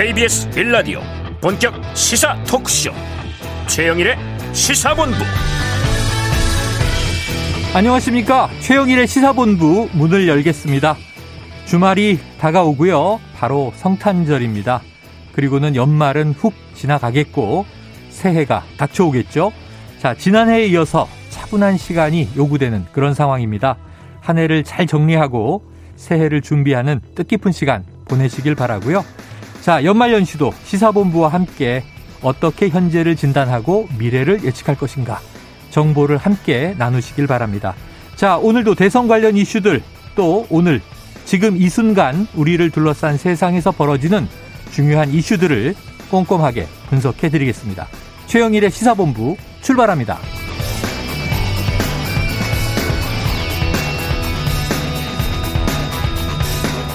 KBS 빌라디오 본격 시사 토크쇼. 최영일의 시사본부. 안녕하십니까? 최영일의 시사본부 문을 열겠습니다. 주말이 다가오고요. 바로 성탄절입니다. 그리고는 연말은 훅 지나가겠고 새해가 닥쳐오겠죠? 자 지난해에 이어서 차분한 시간이 요구되는 그런 상황입니다. 한 해를 잘 정리하고 새해를 준비하는 뜻깊은 시간 보내시길 바라고요. 자, 연말연시도 시사본부와 함께 어떻게 현재를 진단하고 미래를 예측할 것인가 정보를 함께 나누시길 바랍니다. 자, 오늘도 대선 관련 이슈들 또 오늘 지금 이 순간 우리를 둘러싼 세상에서 벌어지는 중요한 이슈들을 꼼꼼하게 분석해 드리겠습니다. 최영일의 시사본부 출발합니다.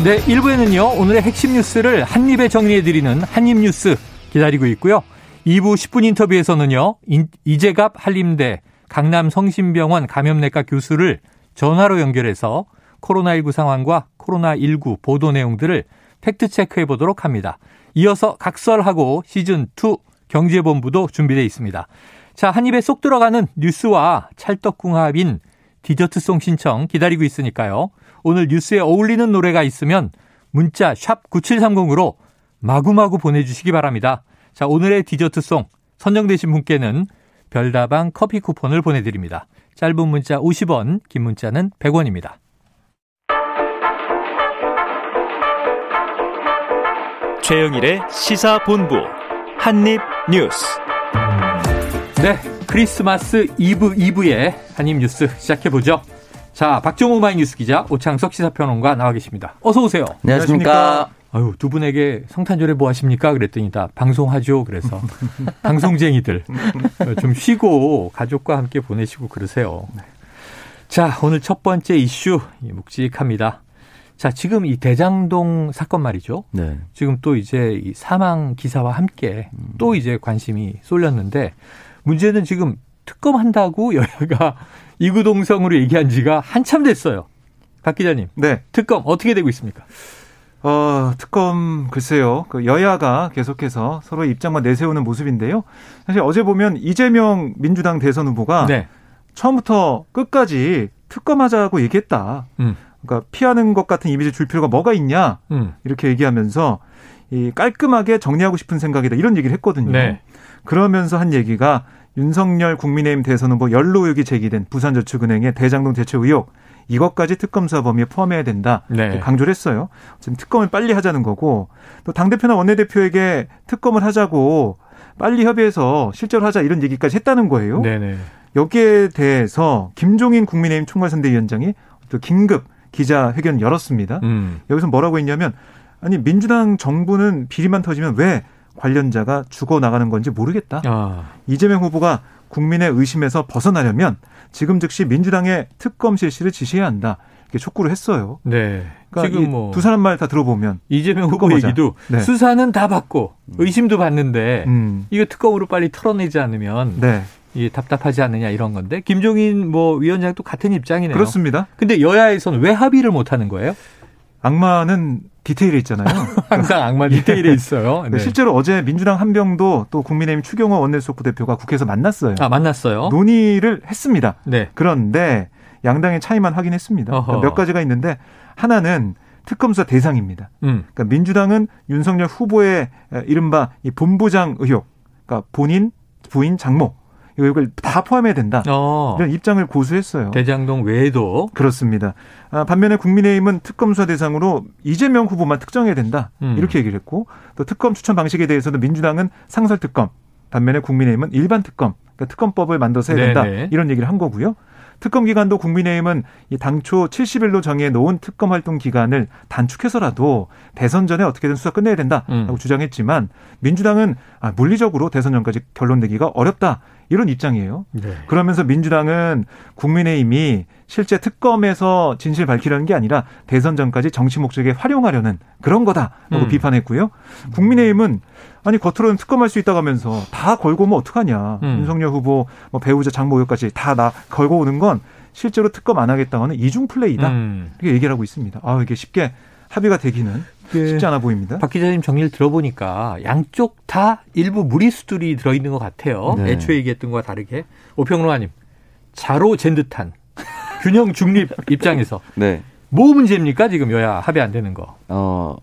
네, 1부에는요, 오늘의 핵심 뉴스를 한입에 정리해드리는 한입뉴스 기다리고 있고요. 2부 10분 인터뷰에서는요, 이재갑 한림대 강남 성심병원 감염내과 교수를 전화로 연결해서 코로나19 상황과 코로나19 보도 내용들을 팩트체크해 보도록 합니다. 이어서 각설하고 시즌2 경제본부도 준비되어 있습니다. 자, 한 입에 쏙 들어가는 뉴스와 찰떡궁합인 디저트송 신청 기다리고 있으니까요. 오늘 뉴스에 어울리는 노래가 있으면 문자 샵 9730으로 마구마구 보내주시기 바랍니다. 자, 오늘의 디저트송 선정되신 분께는 별다방 커피 쿠폰을 보내드립니다. 짧은 문자 50원, 긴 문자는 100원입니다. 최영일의 시사본부 한입뉴스. 네, 크리스마스 이브 이브의 한입뉴스 시작해보죠. 자, 박정호 마이뉴스 기자, 오창석 시사평론가 나와 계십니다. 어서 오세요. 안녕하십니까. 아유, 두 분에게 성탄절에 뭐 하십니까? 그랬더니 다 방송하죠. 그래서 방송쟁이들 좀 쉬고 가족과 함께 보내시고 그러세요. 자, 오늘 첫 번째 이슈 묵직합니다. 자, 지금 이 대장동 사건 말이죠. 네. 지금 또 이제 이 사망 기사와 함께 또 이제 관심이 쏠렸는데 문제는 지금 특검한다고 여야가 이구동성으로 얘기한 지가 한참 됐어요. 박 기자님. 네. 특검 어떻게 되고 있습니까? 어, 특검 글쎄요. 그 여야가 계속해서 서로 입장만 내세우는 모습인데요. 사실 어제 보면 이재명 민주당 대선 후보가 네. 처음부터 끝까지 특검하자고 얘기했다. 음. 그러니까 피하는 것 같은 이미지 줄 필요가 뭐가 있냐. 음. 이렇게 얘기하면서 이 깔끔하게 정리하고 싶은 생각이다. 이런 얘기를 했거든요. 네. 그러면서 한 얘기가 윤석열 국민의힘 대선 후보 연루 의혹이 제기된 부산저축은행의 대장동 대체 의혹 이것까지 특검 사 범위에 포함해야 된다. 네. 강조를 했어요. 지금 특검을 빨리 하자는 거고 또 당대표나 원내대표에게 특검을 하자고 빨리 협의해서 실제로 하자 이런 얘기까지 했다는 거예요. 네네. 여기에 대해서 김종인 국민의힘 총괄선대위원장이 또 긴급 기자회견 열었습니다. 음. 여기서 뭐라고 했냐면 아니 민주당 정부는 비리만 터지면 왜 관련자가 죽어나가는 건지 모르겠다. 아. 이재명 후보가 국민의 의심에서 벗어나려면 지금 즉시 민주당의 특검 실시를 지시해야 한다. 이렇게 촉구를 했어요. 네. 그러니까 지금 뭐 두 사람 말 다 들어보면 이재명 후보 얘기도 네. 수사는 다 받고 의심도 받는데 음. 이거 특검으로 빨리 털어내지 않으면 네. 이게 답답하지 않느냐 이런 건데 김종인 뭐 위원장도 같은 입장이네요. 그렇습니다. 근데 여야에서는 왜 합의를 못 하는 거예요? 악마는 디테일에 있잖아요. 항상 악마 디테일에 있어요. 네. 실제로 어제 민주당 한병도 또 국민의힘 추경호 원내수석부 대표가 국회에서 만났어요. 아 만났어요. 논의를 했습니다. 네. 그런데 양당의 차이만 확인했습니다. 그러니까 몇 가지가 있는데 하나는 특검 수사 대상입니다. 음. 그러니까 민주당은 윤석열 후보의 이른바 이 본부장 의혹, 그러니까 본인, 부인, 장모 이걸 다 포함해야 된다. 어. 이런 입장을 고수했어요. 대장동 외에도 그렇습니다. 아, 반면에 국민의힘은 특검 수사 대상으로 이재명 후보만 특정해야 된다. 음. 이렇게 얘기를 했고 또 특검 추천 방식에 대해서는 민주당은 상설 특검, 반면에 국민의힘은 일반 특검, 그러니까 특검법을 만들어서 해야 된다. 네네. 이런 얘기를 한 거고요. 특검 기간도 국민의힘은 이 당초 70일로 정해 놓은 특검 활동 기간을 단축해서라도 대선 전에 어떻게든 수사 끝내야 된다라고 음. 주장했지만 민주당은 아, 물리적으로 대선 전까지 결론 내기가 어렵다. 이런 입장이에요. 네. 그러면서 민주당은 국민의힘이 실제 특검에서 진실 밝히려는 게 아니라 대선 전까지 정치 목적에 활용하려는 그런 거다라고 음. 비판했고요. 국민의힘은 아니 겉으로는 특검할 수 있다고 하면서 다 걸고 오면 어떡하냐. 음. 윤석열 후보 뭐 배우자 장모 의혹까지 다 나 걸고 오는 건 실제로 특검 안 하겠다고 하는 이중 플레이다. 음. 이렇게 얘기를 하고 있습니다. 아, 이게 쉽게 합의가 되기는 네. 쉽지 않아 보입니다. 박 기자님 정리를 들어보니까 양쪽 다 일부 무리수들이 들어있는 것 같아요. 네. 애초에 얘기했던 것과 다르게. 오평로아님, 자로 잰 듯한 균형 중립 입장에서. 네. 뭐 문제입니까? 지금 여야 합의 안 되는 거. 어,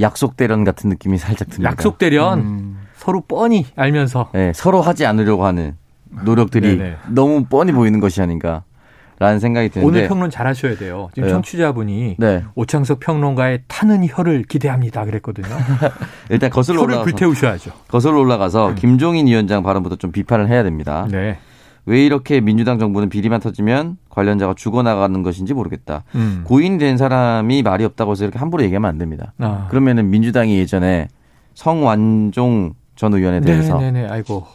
약속 대련 같은 느낌이 살짝 듭니다. 약속 대련. 음. 서로 뻔히 알면서. 네, 서로 하지 않으려고 하는 노력들이 네네. 너무 뻔히 보이는 것이 아닌가. 라는 생각이 드는데 오늘 평론 잘 하셔야 돼요. 지금 왜요? 청취자분이 네. 오창석 평론가의 타는 혀를 기대합니다 그랬거든요. 일단 거슬러 혀를 올라가서 불태우셔야죠. 거슬러 올라가서 음. 김종인 위원장 발언부터 좀 비판을 해야 됩니다. 네. 왜 이렇게 민주당 정부는 비리만 터지면 관련자가 죽어나가는 것인지 모르겠다. 음. 고인된 사람이 말이 없다고 해서 이렇게 함부로 얘기하면 안 됩니다. 아. 그러면은 민주당이 예전에 성완종 전 의원에 대해서 네네네. 아이고.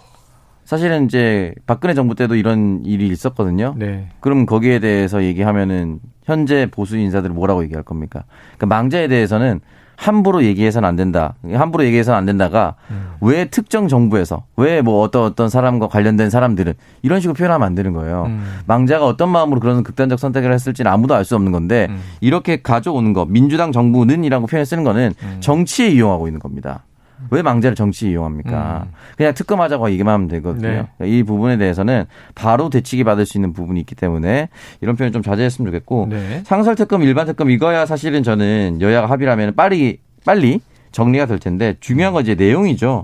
사실은 이제 박근혜 정부 때도 이런 일이 있었거든요. 네. 그럼 거기에 대해서 얘기하면은 현재 보수 인사들이 뭐라고 얘기할 겁니까? 그러니까 망자에 대해서는 함부로 얘기해서는 안 된다. 함부로 얘기해서는 안 된다가 음. 왜 특정 정부에서 왜 뭐 어떤 어떤 사람과 관련된 사람들은 이런 식으로 표현하면 안 되는 거예요. 음. 망자가 어떤 마음으로 그런 극단적 선택을 했을지는 아무도 알 수 없는 건데 음. 이렇게 가져오는 거 민주당 정부는이라고 표현 쓰는 거는 음. 정치에 이용하고 있는 겁니다. 왜 망자를 정치에 이용합니까? 음. 그냥 특검하자고 얘기만 하면 되거든요. 네. 이 부분에 대해서는 바로 대치기 받을 수 있는 부분이 있기 때문에 이런 표현 좀 자제했으면 좋겠고 네. 상설 특검, 일반 특검 이거야 사실은 저는 여야가 합의라면 빨리 빨리 정리가 될 텐데 중요한 건 이제 내용이죠.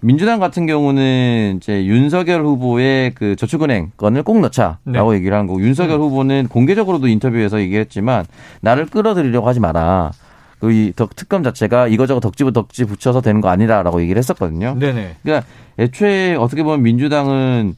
민주당 같은 경우는 이제 윤석열 후보의 그 저축은행 건을 꼭 넣자라고 네. 얘기를 한 거고 윤석열 음. 후보는 공개적으로도 인터뷰에서 얘기했지만 나를 끌어들이려고 하지 마라. 이 특검 자체가 이거저거 덕지부 덕지 붙여서 되는 거 아니다라고 얘기를 했었거든요. 네네. 그러니까 애초에 어떻게 보면 민주당은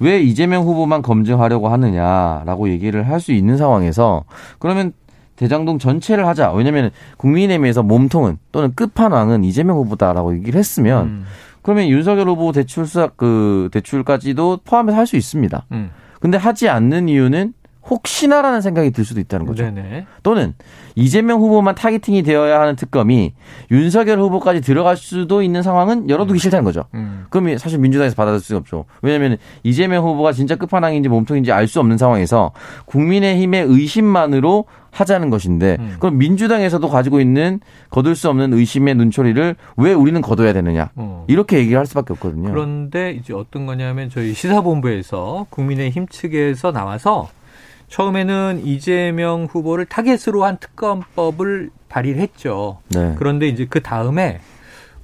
왜 이재명 후보만 검증하려고 하느냐라고 얘기를 할 수 있는 상황에서 그러면 대장동 전체를 하자. 왜냐하면 국민의힘에서 몸통은 또는 끝판왕은 이재명 후보다라고 얘기를 했으면 음. 그러면 윤석열 후보 대출 수학 그 대출까지도 포함해서 할 수 있습니다. 음. 근데 하지 않는 이유는 혹시나라는 생각이 들 수도 있다는 거죠. 네네. 또는 이재명 후보만 타겟팅이 되어야 하는 특검이 윤석열 후보까지 들어갈 수도 있는 상황은 열어두기 음. 싫다는 거죠. 음. 그럼 사실 민주당에서 받아들일 수가 없죠. 왜냐하면 이재명 후보가 진짜 끝판왕인지 몸통인지 알 수 없는 상황에서 국민의힘의 의심만으로 하자는 것인데 음. 그럼 민주당에서도 가지고 있는 거둘 수 없는 의심의 눈초리를 왜 우리는 거둬야 되느냐 어. 이렇게 얘기를 할 수밖에 없거든요. 그런데 이제 어떤 거냐면 저희 시사본부에서 국민의힘 측에서 나와서 처음에는 이재명 후보를 타겟으로 한 특검법을 발의를 했죠. 네. 그런데 이제 그 다음에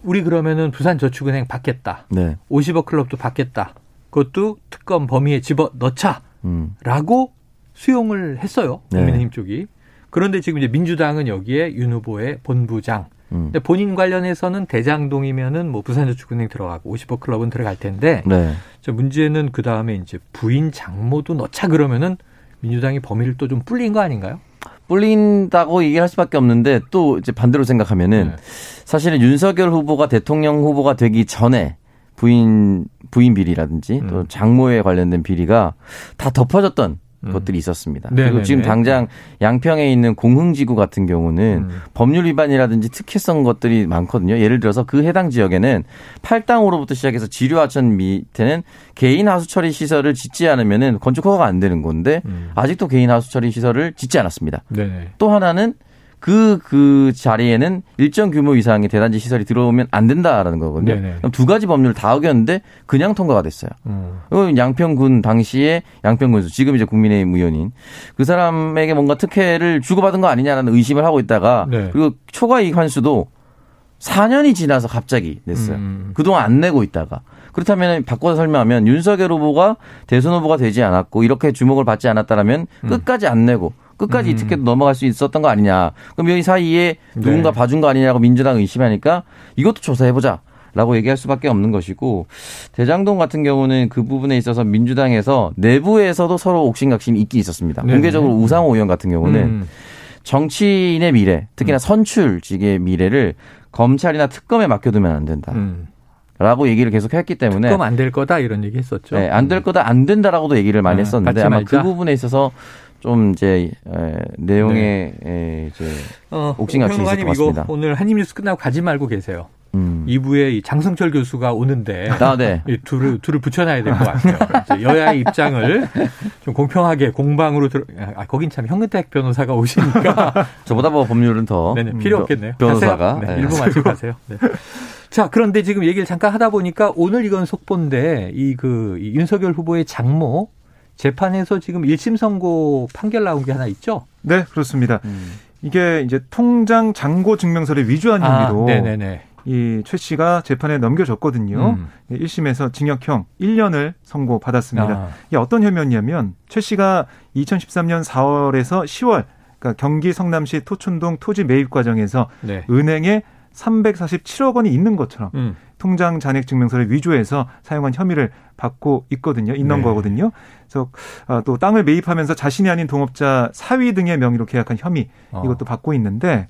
우리 그러면은 부산저축은행 받겠다. 네. 50억 클럽도 받겠다. 그것도 특검 범위에 집어 넣자라고 음. 수용을 했어요. 네. 국민의힘 네. 쪽이. 그런데 지금 이제 민주당은 여기에 윤 후보의 본부장. 음. 근데 본인 관련해서는 대장동이면은 뭐 부산저축은행 들어가고 50억 클럽은 들어갈 텐데. 네. 저 문제는 그 다음에 이제 부인 장모도 넣자 그러면은 민주당이 범위를 또좀 불린 거 아닌가요? 불린다고 얘기할 수밖에 없는데 또 이제 반대로 생각하면은 네. 사실은 윤석열 후보가 대통령 후보가 되기 전에 부인 부인 비리라든지 음. 또 장모에 관련된 비리가 다 덮어졌던 음. 것들이 있었습니다. 네네네. 그리고 지금 당장 양평에 있는 공흥지구 같은 경우는 음. 법률 위반이라든지 특혜성 것들이 많거든요. 예를 들어서 그 해당 지역에는 팔당으로부터 시작해서 지류하천 밑에는 개인 하수 처리 시설을 짓지 않으면은 건축 허가가 안 되는 건데 음. 아직도 개인 하수 처리 시설을 짓지 않았습니다. 네네. 또 하나는 그, 그 자리에는 일정 규모 이상의 대단지 시설이 들어오면 안 된다라는 거거든요. 네네. 그럼 두 가지 법률을 다 어겼는데 그냥 통과가 됐어요. 음. 양평군 당시에 양평군수, 지금 이제 국민의힘 의원인 그 사람에게 뭔가 특혜를 주고받은 거 아니냐라는 의심을 하고 있다가 네. 그리고 초과이익 환수도 4년이 지나서 갑자기 냈어요. 음. 그동안 안 내고 있다가. 그렇다면 바꿔서 설명하면 윤석열 후보가 대선 후보가 되지 않았고 이렇게 주목을 받지 않았다라면 음. 끝까지 안 내고 끝까지 음. 티켓 넘어갈 수 있었던 거 아니냐. 그럼 여기 사이에 누군가 네. 봐준 거 아니냐고 민주당 의심하니까 이것도 조사해보자. 라고 얘기할 수밖에 없는 것이고 대장동 같은 경우는 그 부분에 있어서 민주당에서 내부에서도 서로 옥신각신이 있긴 있었습니다. 네. 공개적으로 우상호 의원 같은 경우는 음. 정치인의 미래, 특히나 음. 선출직의 미래를 검찰이나 특검에 맡겨두면 안 된다. 음. 라고 얘기를 계속 했기 때문에 특검 안 될 거다 이런 얘기 했었죠. 네, 안 될 거다 안 된다라고도 얘기를 많이 네, 했었는데 아마 그 부분에 있어서 좀 이제 에, 내용에 네. 에, 이제 어, 옥신각신이 있을 것 같습니다. 오늘 한입뉴스 끝나고 가지 말고 계세요. 음. 2부에 이 장성철 교수가 오는데 아, 네. 이 둘을 둘을 붙여놔야 될 것 같아요. 여야의 입장을 좀 공평하게 공방으로 들어. 아 거긴 참 현근택 변호사가 오시니까 저보다 뭐 법률은 더 네네, 필요 없겠네요. 변호사가 네, 네. 일부 마치고 가세요. 네. 자, 그런데 지금 얘기를 잠깐 하다 보니까 오늘 이건 속보인데 이 그 윤석열 후보의 장모 재판에서 지금 1심 선고 판결 나온 게 하나 있죠? 네, 그렇습니다. 음. 이게 이제 통장 잔고 증명서를 위조한 아, 혐의로 아, 이최 씨가 재판에 넘겨졌거든요. 음. 1심에서 징역형 1년을 선고받았습니다. 아. 이게 어떤 혐의였냐면 최 씨가 2013년 4월에서 10월 그러니까 경기 성남시 토촌동 토지 매입 과정에서 네. 은행에 347억 원이 있는 것처럼 음. 통장 잔액 증명서를 위조해서 사용한 혐의를 받고 있거든요. 있는 네. 거거든요. 그래서 아, 또 땅을 매입하면서 자신이 아닌 동업자 사위 등의 명의로 계약한 혐의 어. 이것도 받고 있는데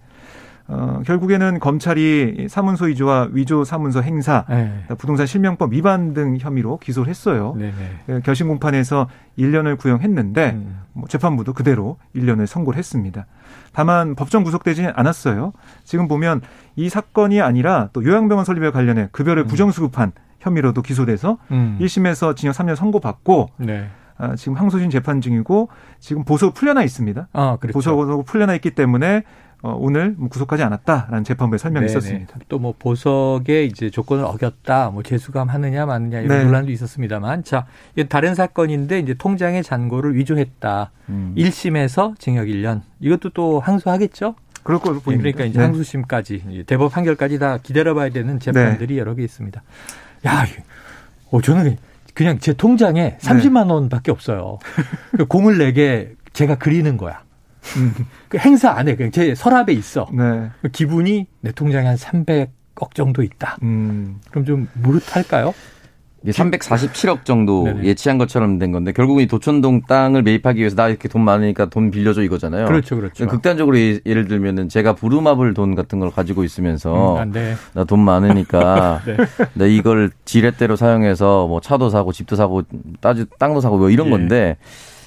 어, 결국에는 검찰이 사문서 위조와 위조 사문서 행사, 네. 부동산 실명법 위반 등 혐의로 기소를 했어요. 네, 네. 예, 결심 공판에서 1년을 구형했는데 음. 뭐 재판부도 그대로 1년을 선고를 했습니다. 다만 법정 구속되지는 않았어요. 지금 보면 이 사건이 아니라 또 요양병원 설립에 관련해 급여를 음. 부정수급한 혐의로도 기소돼서 음. 1심에서 징역 3년 선고받고 네. 아, 지금 항소심 재판 중이고 지금 보석 풀려나 있습니다. 아, 그렇죠. 보석 풀려나 있기 때문에 어, 오늘 뭐 구속하지 않았다라는 재판부에 설명이 네네. 있었습니다. 또 뭐 보석의 이제 조건을 어겼다, 뭐 재수감하느냐 마느냐 이런 네. 논란도 있었습니다만, 자, 이건 다른 사건인데 이제 통장의 잔고를 위조했다. 음. 1심에서 징역 1년. 이것도 또 항소하겠죠? 그럴 거로 보입니다. 그러니까 이제 네. 항소심까지 대법 판결까지 다 기다려봐야 되는 재판들이 네. 여러 개 있습니다. 야, 어 저는 그냥 제 통장에 30만 원밖에 없어요. 그 공을 내게 제가 그리는 거야. 음. 그 행사 안에 그냥 제 서랍에 있어. 네. 그 기분이 내 통장에 한 300억 정도 있다. 음. 그럼 좀 무릇할까요? 347억 정도 네네. 예치한 것처럼 된 건데 결국은 이 도촌동 땅을 매입하기 위해서 나 이렇게 돈 많으니까 돈 빌려줘 이거잖아요. 그렇죠, 그렇죠. 극단적으로 예를 들면은 제가 부루마블 돈 같은 걸 가지고 있으면서 음, 네. 나돈 많으니까 네. 나 이걸 지렛대로 사용해서 뭐 차도 사고 집도 사고 따지 땅도 사고 뭐 이런 예. 건데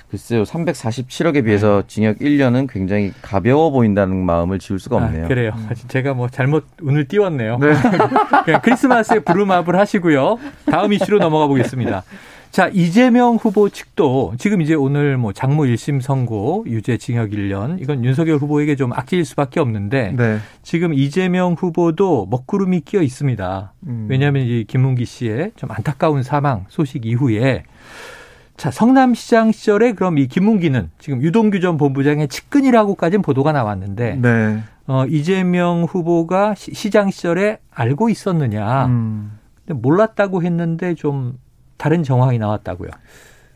글쎄요, 347억에 비해서 네. 징역 1년은 굉장히 가벼워 보인다는 마음을 지울 수가 아, 없네요. 아, 그래요. 음. 제가 뭐 잘못 운을 띄웠네요. 네. 그냥 크리스마스에 부루마블 하시고요. 다음 이슈로 넘어가 보겠습니다. 자, 이재명 후보 측도 지금 이제 오늘 뭐 장모 1심 선고 유죄 징역 1년 이건 윤석열 후보에게 좀 악질일 수밖에 없는데 네. 지금 이재명 후보도 먹구름이 끼어 있습니다. 음. 왜냐하면 이 김문기 씨의 좀 안타까운 사망 소식 이후에 자, 성남시장 시절에 그럼 이 김문기는 지금 유동규 전 본부장의 측근이라고까지는 보도가 나왔는데 네. 어, 이재명 후보가 시, 장 시절에 알고 있었느냐. 음. 근데 몰랐다고 했는데 좀 다른 정황이 나왔다고요.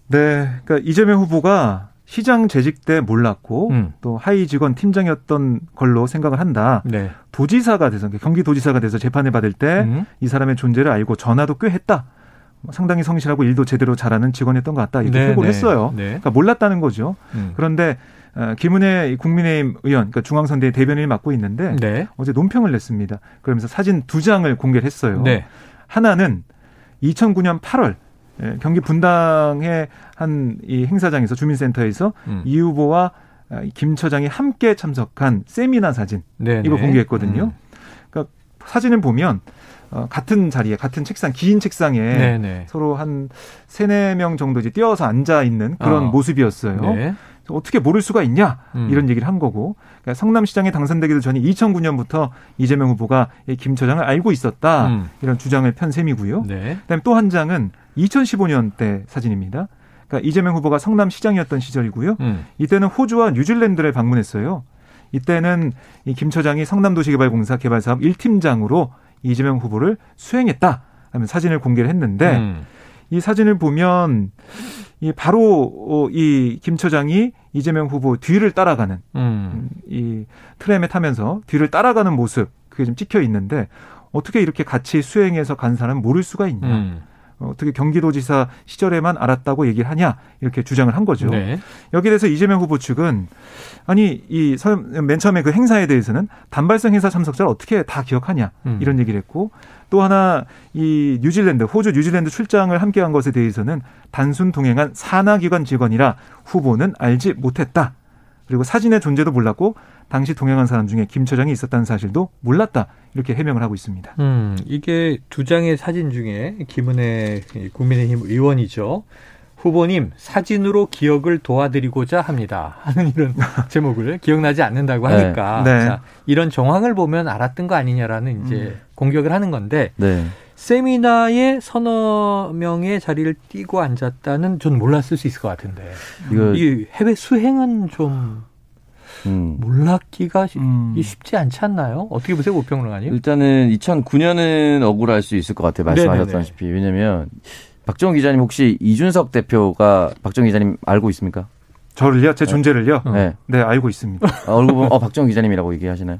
네. 그러니까 이재명 후보가 시장 재직 때 몰랐고 음. 또 하위 직원 팀장이었던 걸로 생각을 한다. 네. 도지사가 돼서 경기도지사가 돼서 재판을 받을 때이 음. 사람의 존재를 알고 전화도 꽤 했다. 상당히 성실하고 일도 제대로 잘하는 직원이었던 것 같다. 이렇게 네, 회고를 네, 했어요. 네. 그러니까 몰랐다는 거죠. 음. 그런데 어, 김은혜 국민의힘 의원, 그러니까 중앙선대 대변인을 맡고 있는데 네. 어제 논평을 냈습니다. 그러면서 사진 두 장을 공개를 했어요. 네. 하나는 2009년 8월 예, 경기 분당의 한 이 행사장에서 주민센터에서 음. 이 후보와 아, 김 처장이 함께 참석한 세미나 사진 네, 이거 공개했거든요. 음. 그러니까 사진을 보면 어, 같은 자리에 같은 책상 긴 책상에 네네. 서로 한 세네 명 정도 이제 뛰어서 앉아 있는 그런 어. 모습이었어요. 네. 어떻게 모를 수가 있냐 음. 이런 얘기를 한 거고 그러니까 성남시장에 당선되기도 전에 2009년부터 이재명 후보가 김 처장을 알고 있었다 음. 이런 주장을 편 셈이고요. 네. 그다음에 또 한 장은 2015년 때 사진입니다. 그러니까 이재명 후보가 성남시장이었던 시절이고요. 음. 이때는 호주와 뉴질랜드를 방문했어요. 이때는 이 김 처장이 성남도시개발공사 개발사업 1팀장으로 이재명 후보를 수행했다 하면 사진을 공개를 했는데 음. 이 사진을 보면 이 바로 어, 이김 처장이 이재명 후보 뒤를 따라가는 음. 이 트램에 타면서 뒤를 따라가는 모습 그게 좀 찍혀 있는데 어떻게 이렇게 같이 수행해서 간 사람 모를 수가 있냐. 음. 어떻게 경기도지사 시절에만 알았다고 얘기를 하냐 이렇게 주장을 한 거죠. 네. 여기에 대해서 이재명 후보 측은 아니 이 맨 처음에 그 행사에 대해서는 단발성 행사 참석자를 어떻게 다 기억하냐 음. 이런 얘기를 했고 또 하나 이 뉴질랜드 호주 뉴질랜드 출장을 함께한 것에 대해서는 단순 동행한 산하기관 직원이라 후보는 알지 못했다. 그리고 사진의 존재도 몰랐고 당시 동행한 사람 중에 김 처장이 있었다는 사실도 몰랐다. 이렇게 해명을 하고 있습니다. 음, 이게 두 장의 사진 중에 김은혜 국민의힘 의원이죠. 후보님 사진으로 기억을 도와드리고자 합니다. 하는 이런 제목을 기억나지 않는다고 네. 하니까 네. 네. 자, 이런 정황을 보면 알았던 거 아니냐라는 이제 음. 공격을 하는 건데 네. 세미나에 서너 명의 자리를 띄고 앉았다는 전 몰랐을 수 있을 것 같은데 이거 이 해외 수행은 좀 음. 몰랐기가 음. 쉽지 않지 않나요? 어떻게 보세요, 오평론가님? 일단은 2009년은 억울할 수 있을 것 같아요. 말씀하셨다시피 왜냐하면 박정우 기자님 혹시 이준석 대표가 박정우 기자님 알고 있습니까? 저를요? 제 네. 존재를요? 네. 네, 알고 있습니다. 아, 얼굴 보면 어 박정우 기자님이라고 얘기하시나요?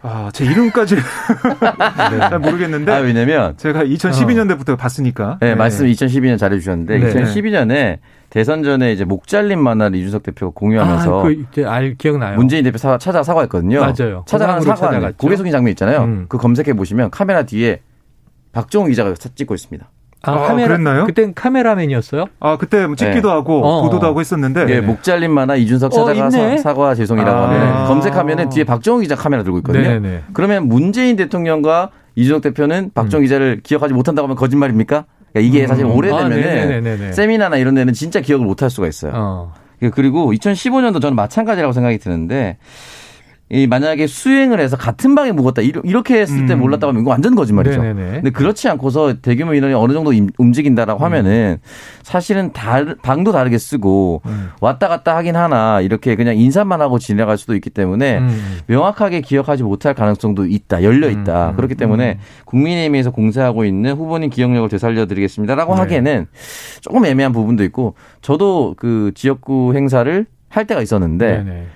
아, 제 이름까지 네. 잘 모르겠는데. 아, 왜냐면 제가 2012년대부터 어. 봤으니까. 네, 네, 말씀 2012년 잘해 주셨는데 네. 2012년에 대선 전에 이제 목 잘린 만화를 이준석 대표가 공유하면서 아, 그 이제 알 기억나요. 문재인 대표 사, 찾아 사과했거든요. 맞아요. 찾아가 사과 고개 숙인 장면 있잖아요. 음. 그 검색해 보시면 카메라 뒤에 박정우 기자가 찍고 있습니다. 아, 아 카메라, 그랬나요? 그땐 카메라맨이었어요? 아, 그때 뭐 찍기도 네. 하고 어. 보도도 하고 했었는데. 예, 목 잘린 만화 이준석 찾아가 어, 사, 사과 죄송이라고 아. 하면 검색하면은 뒤에 박정우 기자 카메라 들고 있거든요. 네네. 그러면 문재인 대통령과 이준석 대표는 박정우 음. 기자를 기억하지 못한다고 하면 거짓말입니까? 그러니까 이게 음. 사실 오래되면은 아, 세미나나 이런 데는 진짜 기억을 못 할 수가 있어요. 어. 그리고 2015년도 저는 마찬가지라고 생각이 드는데 이 만약에 수행을 해서 같은 방에 묵었다 이렇게 했을 때 음. 몰랐다고 하면 이거 완전 거짓말이죠. 네네네. 근데 그렇지 않고서 대규모 인원이 어느 정도 움직인다라고 음. 하면은 사실은 다 방도 다르게 쓰고 음. 왔다 갔다 하긴 하나 이렇게 그냥 인사만 하고 지나갈 수도 있기 때문에 음. 명확하게 기억하지 못할 가능성도 있다 열려 있다 음. 그렇기 때문에 국민의힘에서 공세하고 있는 후보님 기억력을 되살려드리겠습니다라고 네. 하기에는 조금 애매한 부분도 있고 저도 그 지역구 행사를 할 때가 있었는데. 네네.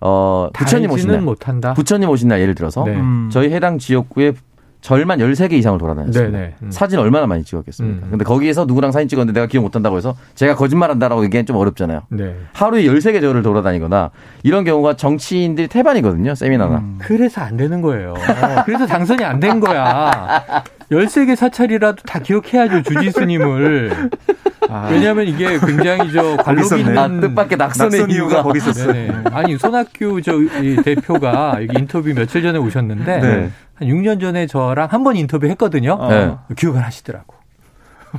어, 부처님 오신 날. 못한다. 부처님 오신 날 예를 들어서 네. 음. 저희 해당 지역구에 절만 13개 이상을 돌아다녔습니다. 음. 사진 얼마나 많이 찍었겠습니까? 음. 근데 거기에서 누구랑 사진 찍었는데 내가 기억 못 한다고 해서 제가 거짓말한다라고 얘기하기엔 좀 어렵잖아요. 네. 하루에 13개 절을 돌아다니거나 이런 경우가 정치인들이 태반이거든요. 세미나나. 음. 그래서 안 되는 거예요. 그래서 당선이 안 된 거야. 13개 사찰이라도 다 기억해야죠. 주지스님을. 아. 왜냐하면 이게 굉장히 저 관록 있는 아, 뜻밖의 낙선의 낙선 이유가 거기 있었어요. 아니 손학규 저 대표가 여기 인터뷰 며칠 전에 오셨는데 네. 한 6년 전에 저랑 한 번 인터뷰 했거든요. 어. 네. 기억을 하시더라고.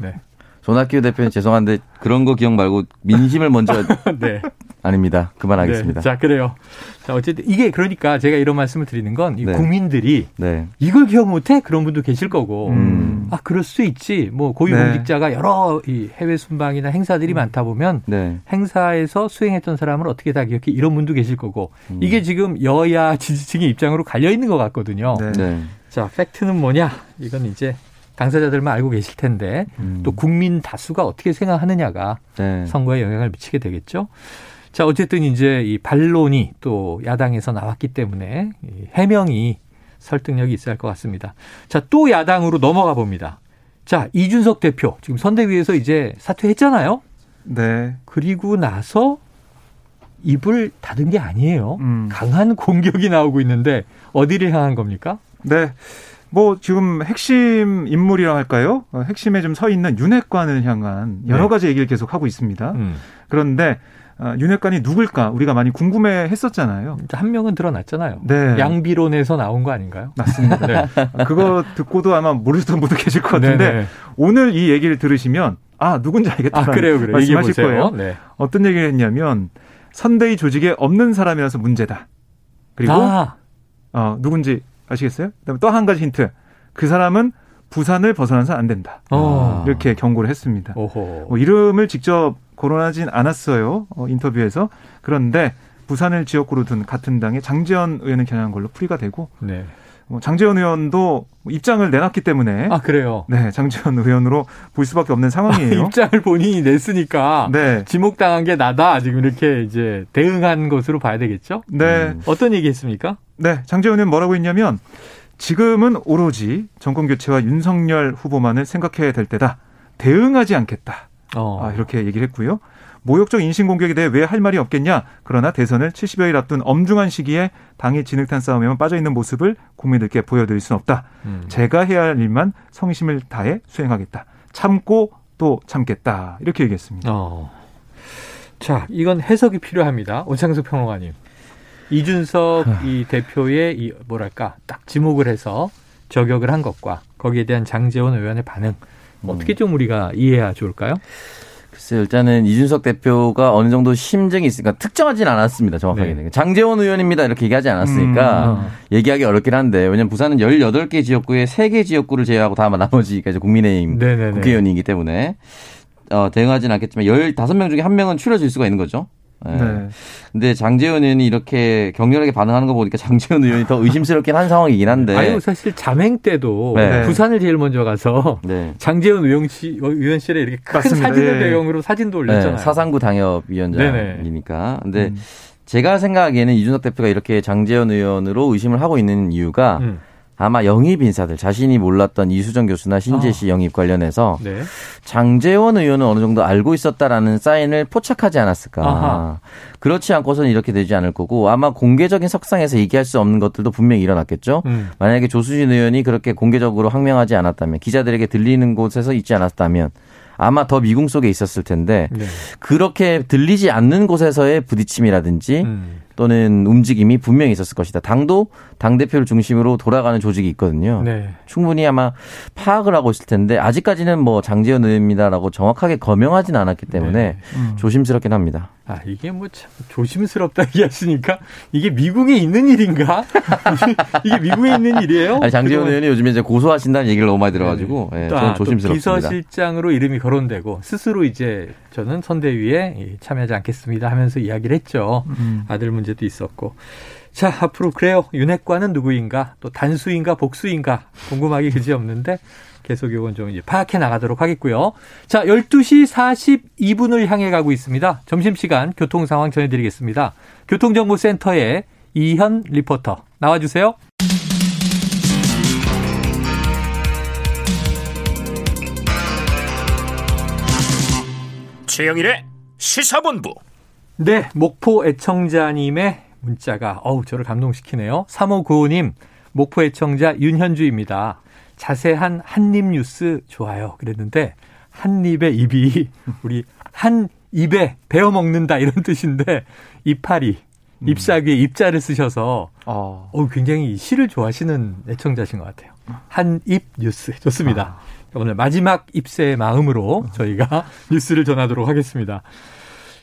네. 손학규 대표는 죄송한데 그런 거 기억 말고 민심을 먼저 네. 아닙니다. 그만하겠습니다. 네. 자, 그래요. 자, 어쨌든 이게 그러니까 제가 이런 말씀을 드리는 건 네. 국민들이 네. 이걸 기억 못해 그런 분도 계실 거고 음. 아 그럴 수 있지. 뭐 고위공직자가 네. 여러 이 해외 순방이나 행사들이 음. 많다 보면 네. 행사에서 수행했던 사람을 어떻게 다 기억해 이런 분도 계실 거고 음. 이게 지금 여야 지지층의 입장으로 갈려 있는 것 같거든요. 네. 자, 팩트는 뭐냐? 이건 이제 당사자들만 알고 계실 텐데 음. 또 국민 다수가 어떻게 생각하느냐가 네. 선거에 영향을 미치게 되겠죠. 자, 어쨌든 이제 이 반론이 또 야당에서 나왔기 때문에 해명이 설득력이 있어야 할 것 같습니다. 자, 또 야당으로 넘어가 봅니다. 자, 이준석 대표 지금 선대위에서 이제 사퇴했잖아요. 네. 그리고 나서 입을 닫은 게 아니에요. 음. 강한 공격이 나오고 있는데 어디를 향한 겁니까? 네. 뭐 지금 핵심 인물이라 할까요? 어, 핵심에 좀 서 있는 윤핵관을 향한 여러 네. 가지 얘기를 계속 하고 있습니다. 음. 그런데 어, 윤핵관이 누굴까 우리가 많이 궁금해 했었잖아요. 한 명은 드러났잖아요. 네. 양비론에서 나온 거 아닌가요? 맞습니다. 네. 그거 듣고도 아마 모르셨던 분도 계실 것 같은데 네네. 네. 오늘 이 얘기를 들으시면 아 누군지 알겠다. 아, 그래요, 그래요. 말씀하실 거예요. 네. 어떤 얘기를 했냐면 선대위 조직에 없는 사람이라서 문제다. 그리고 아. 어, 누군지 아시겠어요? 그다음에 또 한 가지 힌트. 그 사람은 부산을 벗어나서 안 된다. 어. 이렇게 경고를 했습니다. 뭐 이름을 직접 거론하진 않았어요. 어, 인터뷰에서. 그런데 부산을 지역구로 둔 같은 당의 장재현 의원을 겨냥한 걸로 풀이가 되고 네. 뭐 장재현 의원도 입장을 내놨기 때문에 아 그래요. 네, 장재현 의원으로 볼 수밖에 없는 상황이에요. 아, 입장을 본인이 냈으니까 네. 지목당한 게 나다 지금 이렇게 이제 대응한 것으로 봐야 되겠죠. 네, 음. 어떤 얘기했습니까? 네, 장재현 의원 뭐라고 했냐면 지금은 오로지 정권 교체와 윤석열 후보만을 생각해야 될 때다. 대응하지 않겠다. 어. 아, 이렇게 얘기를 했고요. 모욕적 인신공격에 대해 왜 할 말이 없겠냐? 그러나 대선을 70여일 앞둔 엄중한 시기에 당의 진흙탕 싸움에만 빠져 있는 모습을 국민들께 보여드릴 수는 없다. 음. 제가 해야 할 일만 성심을 다해 수행하겠다. 참고 또 참겠다. 이렇게 얘기했습니다. 어. 자, 이건 해석이 필요합니다. 오창석 평론가님. 이준석 이 대표의 이 뭐랄까 딱 지목을 해서 저격을 한 것과 거기에 대한 장재원 의원의 반응 음. 어떻게 좀 우리가 이해해야 좋을까요? 글쎄요, 일단은 이준석 대표가 어느 정도 심증이 있으니까 특정하진 않았습니다, 정확하게. 네. 장재원 의원입니다, 이렇게 얘기하지 않았으니까 음, 어. 얘기하기 어렵긴 한데, 왜냐면 부산은 18개 지역구에 3개 지역구를 제외하고 다 나머지가 이제 국민의힘 네네네. 국회의원이기 때문에 어, 대응하진 않겠지만 15명 중에 한 명은 추려질 수가 있는 거죠. 네. 네. 근데 장재현 의원이 이렇게 격렬하게 반응하는 거 보니까 장재현 의원이 더 의심스럽긴 한 상황이긴 한데. 아유, 사실 자맹 때도 네. 부산을 제일 먼저 가서 네. 장재현 의원실, 의원실에 이렇게 큰 맞습니다. 사진을 네. 배경으로 사진도 올렸잖아요. 네. 사상구 당협위원장이니까. 근데 음. 제가 생각하기에는 이준석 대표가 이렇게 장재현 의원으로 의심을 하고 있는 이유가 음. 아마 영입 인사들 자신이 몰랐던 이수정 교수나 신재 씨 아. 영입 관련해서 네. 장재원 의원은 어느 정도 알고 있었다라는 사인을 포착하지 않았을까. 아하. 그렇지 않고서는 이렇게 되지 않을 거고 아마 공개적인 석상에서 얘기할 수 없는 것들도 분명히 일어났겠죠. 음. 만약에 조수진 의원이 그렇게 공개적으로 항명하지 않았다면 기자들에게 들리는 곳에서 있지 않았다면 아마 더 미궁 속에 있었을 텐데 네. 그렇게 들리지 않는 곳에서의 부딪힘이라든지 음. 또는 움직임이 분명히 있었을 것이다. 당도 당 대표를 중심으로 돌아가는 조직이 있거든요. 네. 충분히 아마 파악을 하고 있을 텐데 아직까지는 뭐 장재현 의원입니다라고 정확하게 거명하지는 않았기 때문에 네. 음. 조심스럽긴 합니다. 아 이게 뭐 참 조심스럽다 얘기하시니까 이게 미국에 있는 일인가? 이게 미국에 있는 일이에요? 아니, 장재현 의원이 요즘에 이제 고소하신다는 얘기를 너무 많이 들어가지고 네. 네, 저는 아, 조심스럽습니다. 비서실장으로 이름이 거론되고 스스로 이제 저는 선대위에 참여하지 않겠습니다 하면서 이야기를 했죠. 음. 아들 문제 도 있었고. 자, 앞으로 그래요. 윤핵관은 누구인가? 또 단수인가 복수인가? 궁금하기 그지 없는데 계속 이건 좀 이제 파악해 나가도록 하겠고요. 자, 12시 42분을 향해 가고 있습니다. 점심시간 교통 상황 전해드리겠습니다. 교통정보센터에 이현 리포터 나와주세요. 최영일의 시사본부. 네, 목포 애청자님의 문자가 어우 저를 감동시키네요. 3595님 목포 애청자 윤현주입니다. 자세한 한입 뉴스 좋아요. 그랬는데 한입의 입이 우리 한 입에 베어 먹는다 이런 뜻인데 이파리 음. 잎사귀에 입자를 쓰셔서 어. 어, 굉장히 시를 좋아하시는 애청자신 것 같아요. 한 입 뉴스 좋습니다. 아. 오늘 마지막 입세의 마음으로 저희가 뉴스를 전하도록 하겠습니다.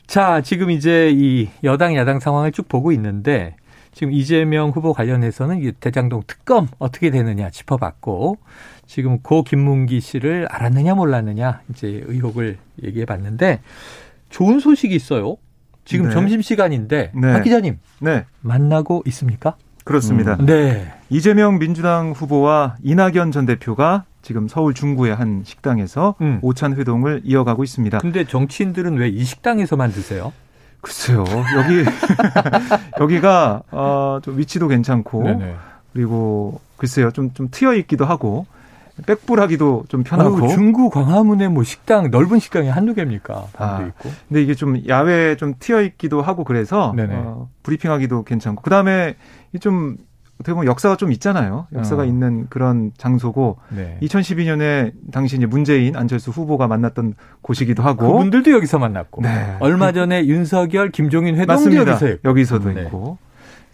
자, 지금 이제 이 여당 야당 상황을 쭉 보고 있는데 지금 이재명 후보 관련해서는 이 대장동 특검 어떻게 되느냐 짚어봤고 지금 고 김문기 씨를 알았느냐 몰랐느냐 이제 의혹을 얘기해 봤는데 좋은 소식이 있어요. 지금 네. 점심 시간인데 네. 박 기자님 네. 만나고 있습니까? 그렇습니다. 음. 네. 이재명 민주당 후보와 이낙연 전 대표가 지금 서울 중구의 한 식당에서 음. 오찬 회동을 이어가고 있습니다. 근데 정치인들은 왜 이 식당에서만 드세요? 글쎄요. 여기 여기가 어, 좀 위치도 괜찮고 네네. 그리고 글쎄요. 좀 좀 트여 있기도 하고 백불하기도 좀 편하고. 어, 중구 광화문에 뭐 식당 넓은 식당이 한두 개입니까? 아, 있고. 근데 이게 좀 야외에 좀 트여 있기도 하고 그래서 어, 브리핑하기도 괜찮고 그다음에 좀 어떻게 보면 역사가 좀 있잖아요. 역사가 어. 있는 그런 장소고 네. 2012년에 당시 이제 문재인 안철수 후보가 만났던 곳이기도 하고 그분들도 여기서 만났고 네. 얼마 전에 윤석열 김종인 회동도 맞습니다. 여기서 했고. 여기서도 네. 있고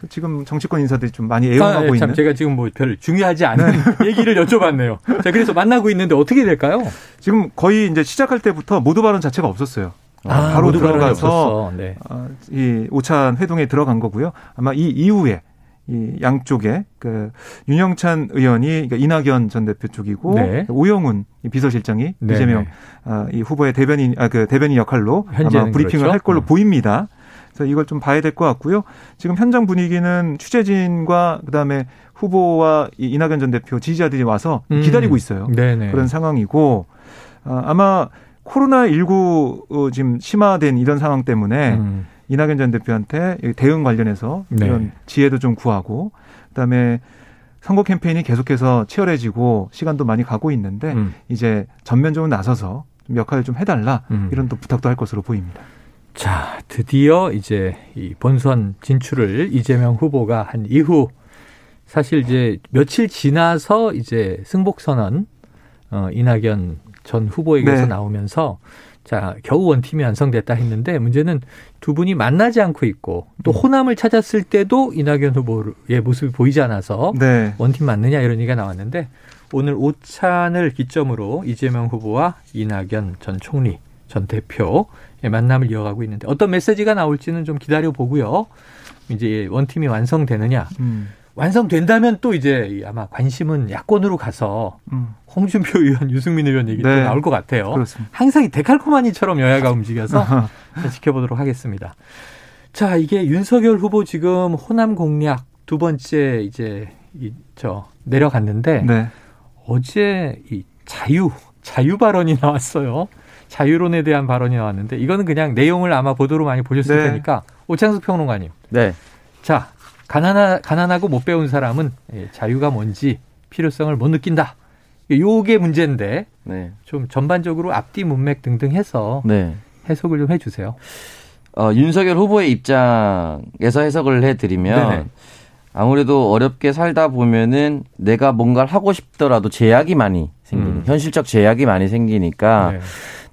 지금 정치권 인사들이 좀 많이 애용하고 아, 네, 있는. 제가 지금 뭐 별 중요하지 않은 네. 얘기를 여쭤봤네요. 자, 그래서 만나고 있는데 어떻게 될까요? 지금 거의 이제 시작할 때부터 모두 발언 자체가 없었어요. 아, 바로 들어가서 네. 어, 이 오찬 회동에 들어간 거고요. 아마 이 이후에 이 양쪽에 그 윤영찬 의원이 그러니까 이낙연 전 대표 쪽이고 네. 오영훈 비서실장이 네. 이재명 아, 이 후보의 대변인 아 그 대변인 역할로 아마 브리핑을 그렇죠? 할 걸로 음. 보입니다. 그래서 이걸 좀 봐야 될 것 같고요. 지금 현장 분위기는 취재진과 그다음에 후보와 이 이낙연 전 대표 지지자들이 와서 음. 기다리고 있어요. 네네. 그런 상황이고 아, 아마 코로나 19 어, 지금 심화된 이런 상황 때문에 음. 이낙연 전 대표한테 대응 관련해서 네. 이런 지혜도 좀 구하고 그다음에 선거 캠페인이 계속해서 치열해지고 시간도 많이 가고 있는데 음. 이제 전면적으로 나서서 좀 역할을 좀 해달라 음. 이런 또 부탁도 할 것으로 보입니다. 자, 드디어 이제 이 본선 진출을 이재명 후보가 한 이후 사실 이제 며칠 지나서 이제 승복 선언 어 이낙연 전 후보에게서 네. 나오면서 자, 겨우 원팀이 완성됐다 했는데 문제는 두 분이 만나지 않고 있고 또 음. 호남을 찾았을 때도 이낙연 후보의 모습이 보이지 않아서 네. 원팀 맞느냐 이런 얘기가 나왔는데 오늘 오찬을 기점으로 이재명 후보와 이낙연 전 총리 전 대표의 만남을 이어가고 있는데 어떤 메시지가 나올지는 좀 기다려 보고요. 이제 원팀이 완성되느냐. 음. 완성된다면 또 이제 아마 관심은 야권으로 가서 음. 홍준표 의원, 유승민 의원 얘기도 네. 나올 것 같아요. 그렇습니다. 항상 이 데칼코마니처럼 여야가 움직여서 지켜보도록 하겠습니다. 자, 이게 윤석열 후보 지금 호남 공략 두 번째 이제 이, 저 내려갔는데 네. 어제 이 자유 자유 발언이 나왔어요. 자유론에 대한 발언이 나왔는데 이거는 그냥 내용을 아마 보도로 많이 보셨을 네. 테니까 오창석 평론가님. 네. 자, 가난하, 가난하고 못 배운 사람은 예, 자유가 뭔지 필요성을 못 느낀다. 요게 문제인데 네. 좀 전반적으로 앞뒤 문맥 등등 해서 네. 해석을 좀 해주세요. 어, 윤석열 후보의 입장에서 해석을 해드리면 네네. 아무래도 어렵게 살다 보면은 내가 뭔가를 하고 싶더라도 제약이 많이 생기는 음. 현실적 제약이 많이 생기니까 네.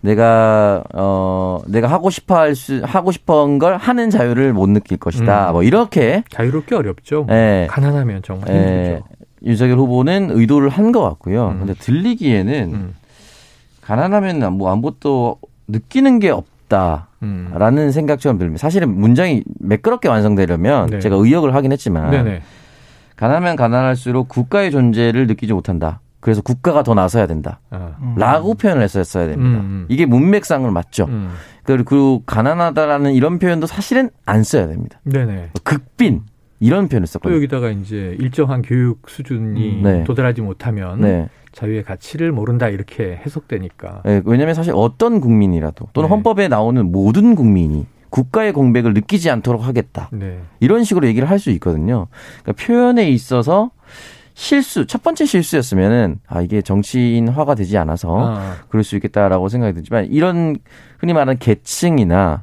내가 어 내가 하고 싶어 할 수 하고 싶은 걸 하는 자유를 못 느낄 것이다. 음. 뭐 이렇게 자유롭게 어렵죠. 네. 가난하면 정말 힘들죠. 네. 윤석열 후보는 의도를 한 것 같고요. 음. 근데 들리기에는 음. 가난하면 뭐 아무것도 느끼는 게 없다라는 음. 생각처럼 들립니다. 사실은 문장이 매끄럽게 완성되려면 네. 제가 의역을 하긴 했지만 네네. 가난하면 가난할수록 국가의 존재를 느끼지 못한다. 그래서 국가가 더 나서야 된다. 아. 라고 표현을 했었어야 됩니다. 음, 음. 이게 문맥상을 맞죠. 음. 그리고 가난하다라는 이런 표현도 사실은 안 써야 됩니다. 네네. 극빈 이런 표현을 썼거든요. 또 여기다가 이제 일정한 교육 수준이 음. 네. 도달하지 못하면 네. 자유의 가치를 모른다 이렇게 해석되니까. 네, 왜냐하면 사실 어떤 국민이라도 또는 네. 헌법에 나오는 모든 국민이 국가의 공백을 느끼지 않도록 하겠다. 네. 이런 식으로 얘기를 할 수 있거든요. 그러니까 표현에 있어서 실수 첫 번째 실수였으면은 아 이게 정치인화가 되지 않아서 아. 그럴 수 있겠다라고 생각이 들지만 이런 흔히 말하는 계층이나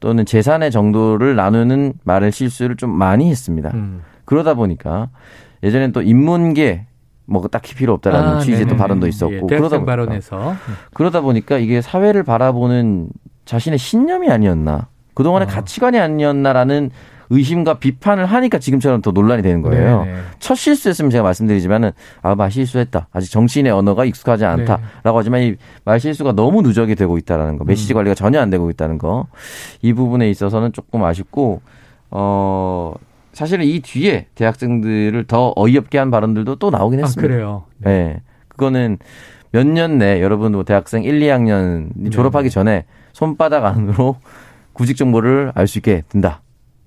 또는 재산의 정도를 나누는 말을 실수를 좀 많이 했습니다. 음. 그러다 보니까 예전엔 또 인문계 뭐 딱히 필요 없다라는 아, 취지의 또 발언도 있었고 예, 그러다 보니까, 발언에서 그러다 보니까 이게 사회를 바라보는 자신의 신념이 아니었나 그동안의 어. 가치관이 아니었나라는 의심과 비판을 하니까 지금처럼 더 논란이 되는 거예요. 네네. 첫 실수였으면 제가 말씀드리지만은 아, 말 실수했다. 아직 정치인의 언어가 익숙하지 않다라고 네. 하지만 이 말 실수가 너무 누적이 되고 있다라는 거. 메시지 음. 관리가 전혀 안 되고 있다는 거. 이 부분에 있어서는 조금 아쉽고 어 사실은 이 뒤에 대학생들을 더 어이없게 한 발언들도 또 나오긴 아, 했습니다. 아, 그래요. 네. 네. 그거는 몇 년 내 여러분 뭐 대학생 1, 2학년 졸업하기 전에 손바닥 안으로 구직 정보를 알 수 있게 된다.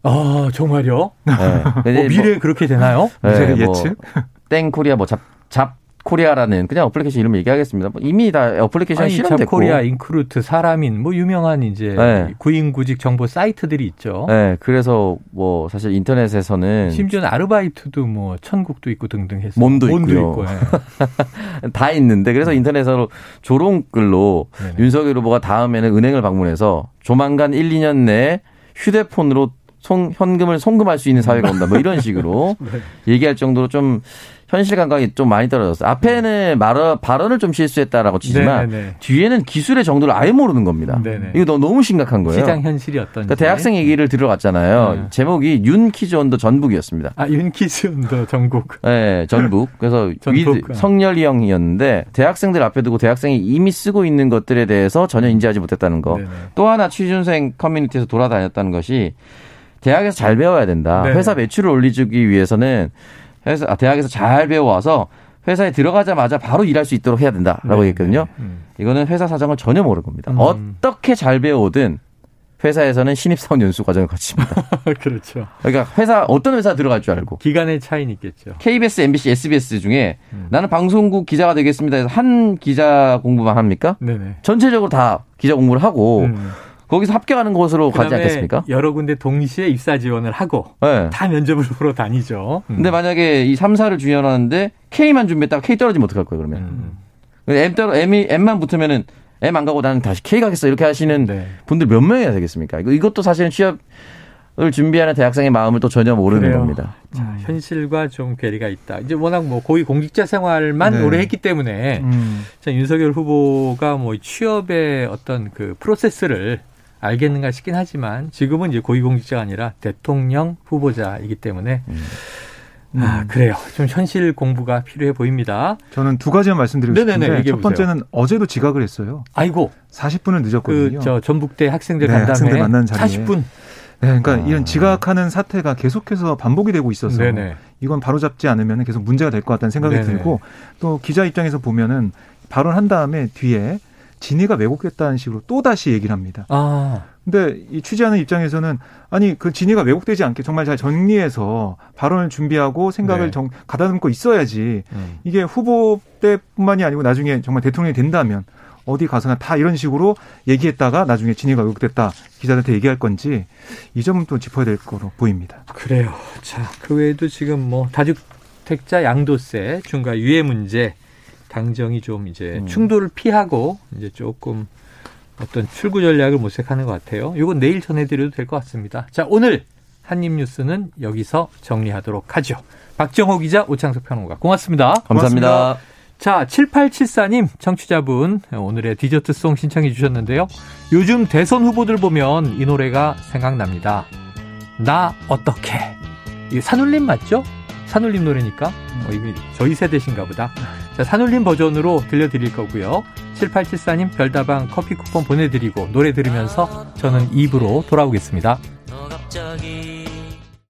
아 정말요? 네. 뭐 미래 뭐, 그렇게 되나요? 네, 뭐 예측? 땡 코리아 뭐잡 잡 코리아라는 그냥 어플리케이션 이름 얘기하겠습니다. 뭐 이미 다 어플리케이션 실험됐고 코리아, 인크루트, 사람인 뭐 유명한 이제 네. 구인구직 정보 사이트들이 있죠. 네, 그래서 뭐 사실 인터넷에서는 심지어는 아르바이트도 뭐 천국도 있고 등등 해서 몸도, 몸도 있고요. 있고 네. 다 있는데 그래서 인터넷으로 조롱글로 네네. 윤석열 후보가 다음에는 은행을 방문해서 조만간 1, 2년 내에 휴대폰으로 송, 현금을 송금할 수 있는 사회가 온다. 뭐 이런 식으로 네. 얘기할 정도로 좀 현실 감각이 좀 많이 떨어졌어요. 앞에는 말 발언을 좀 실수했다라고 치지만 네네. 네. 뒤에는 기술의 정도를 아예 모르는 겁니다. 네네. 네. 이거 너무 심각한 거예요. 시장 현실이 어떤지. 그러니까 대학생 얘기를 들어갔잖아요. 네. 제목이 윤키즈 온더 전북이었습니다. 아 윤키즈 온더 전국. 네, 전북. 그래서 전북. 위드, 성렬이 형이었는데 대학생들 앞에 두고 대학생이 이미 쓰고 있는 것들에 대해서 전혀 인지하지 못했다는 거. 네네. 또 하나 취준생 커뮤니티에서 돌아다녔다는 것이 대학에서 잘 배워야 된다. 네. 회사 매출을 올리기 위해서는 회사 아, 대학에서 잘 배워와서 회사에 들어가자마자 바로 일할 수 있도록 해야 된다라고 네. 얘기했거든요. 네. 음. 이거는 회사 사정을 전혀 모르는 겁니다. 음. 어떻게 잘 배워오든 회사에서는 신입사원 연수 과정을 거칩니다. 그렇죠. 그러니까 회사 어떤 회사 들어갈 줄 알고 기간의 차이는 있겠죠. KBS, MBC, SBS 중에 음. 나는 방송국 기자가 되겠습니다. 해서 한 기자 공부만 합니까? 네네. 전체적으로 다 기자 공부를 하고 음. 거기서 합격하는 곳으로 가지 않겠습니까? 여러 군데 동시에 입사 지원을 하고 네. 다 면접을 보러 다니죠. 음. 근데 만약에 이 3, 4를 지원하는데 K만 준비했다가 K 떨어지면 어떡할 거예요, 그러면? 음. M 떨어 M이 M만 붙으면은 M 안 가고 나는 다시 K 가겠어 이렇게 하시는 네. 분들 몇 명이나 되겠습니까? 이거 이것도 사실은 취업 을 준비하는 대학생의 마음을 또 전혀 모르는 그래요. 겁니다. 자, 음. 현실과 좀 괴리가 있다. 이제 워낙 뭐 고위 공직자 생활만 네. 오래 했기 때문에 음. 자, 윤석열 후보가 뭐 취업의 어떤 그 프로세스를 알겠는가 싶긴 하지만 지금은 이제 고위 공직자가 아니라 대통령 후보자이기 때문에 음. 아, 그래요. 좀 현실 공부가 필요해 보입니다. 저는 두 가지만 말씀드리고 네네네, 싶은데 첫 번째는 어제도 지각을 했어요. 아이고. 40분을 늦었거든요. 그, 저 전북대 학생들 네, 간담회 학생들 만난 자리에. 40분. 네, 그러니까 아. 이런 지각하는 사태가 계속해서 반복이 되고 있어서 네네. 이건 바로잡지 않으면 계속 문제가 될 것 같다는 생각이 네네. 들고 또 기자 입장에서 보면은 발언한 다음에 뒤에 진위가 왜곡됐다는 식으로 또 다시 얘기를 합니다. 아. 근데 이 취재하는 입장에서는 아니 그 진위가 왜곡되지 않게 정말 잘 정리해서 발언을 준비하고 생각을 네. 정, 가다듬고 있어야지 음. 이게 후보 때뿐만이 아니고 나중에 정말 대통령이 된다면 어디 가서나 다 이런 식으로 얘기했다가 나중에 진위가 왜곡됐다 기자들한테 얘기할 건지 이 점은 또 짚어야 될 거로 보입니다. 그래요. 자, 그 외에도 지금 뭐 다주택자 양도세 중과 유예 문제 당정이 좀 이제 음. 충돌을 피하고 이제 조금 어떤 출구 전략을 모색하는 것 같아요. 이건 내일 전해드려도 될 것 같습니다. 자, 오늘 한입뉴스는 여기서 정리하도록 하죠. 박정호 기자, 오창석 평론가, 고맙습니다. 감사합니다. 고맙습니다. 자, 7874님, 청취자분, 오늘의 디저트송 신청해 주셨는데요. 요즘 대선 후보들 보면 이 노래가 생각납니다. 나 어떻게. 이 산울림 맞죠? 산울림 노래니까. 어, 이게 저희 세대신가 보다. 자, 산울림 버전으로 들려드릴 거고요. 7874님 별다방 커피 쿠폰 보내드리고 노래 들으면서 저는 입으로 돌아오겠습니다. 너 갑자기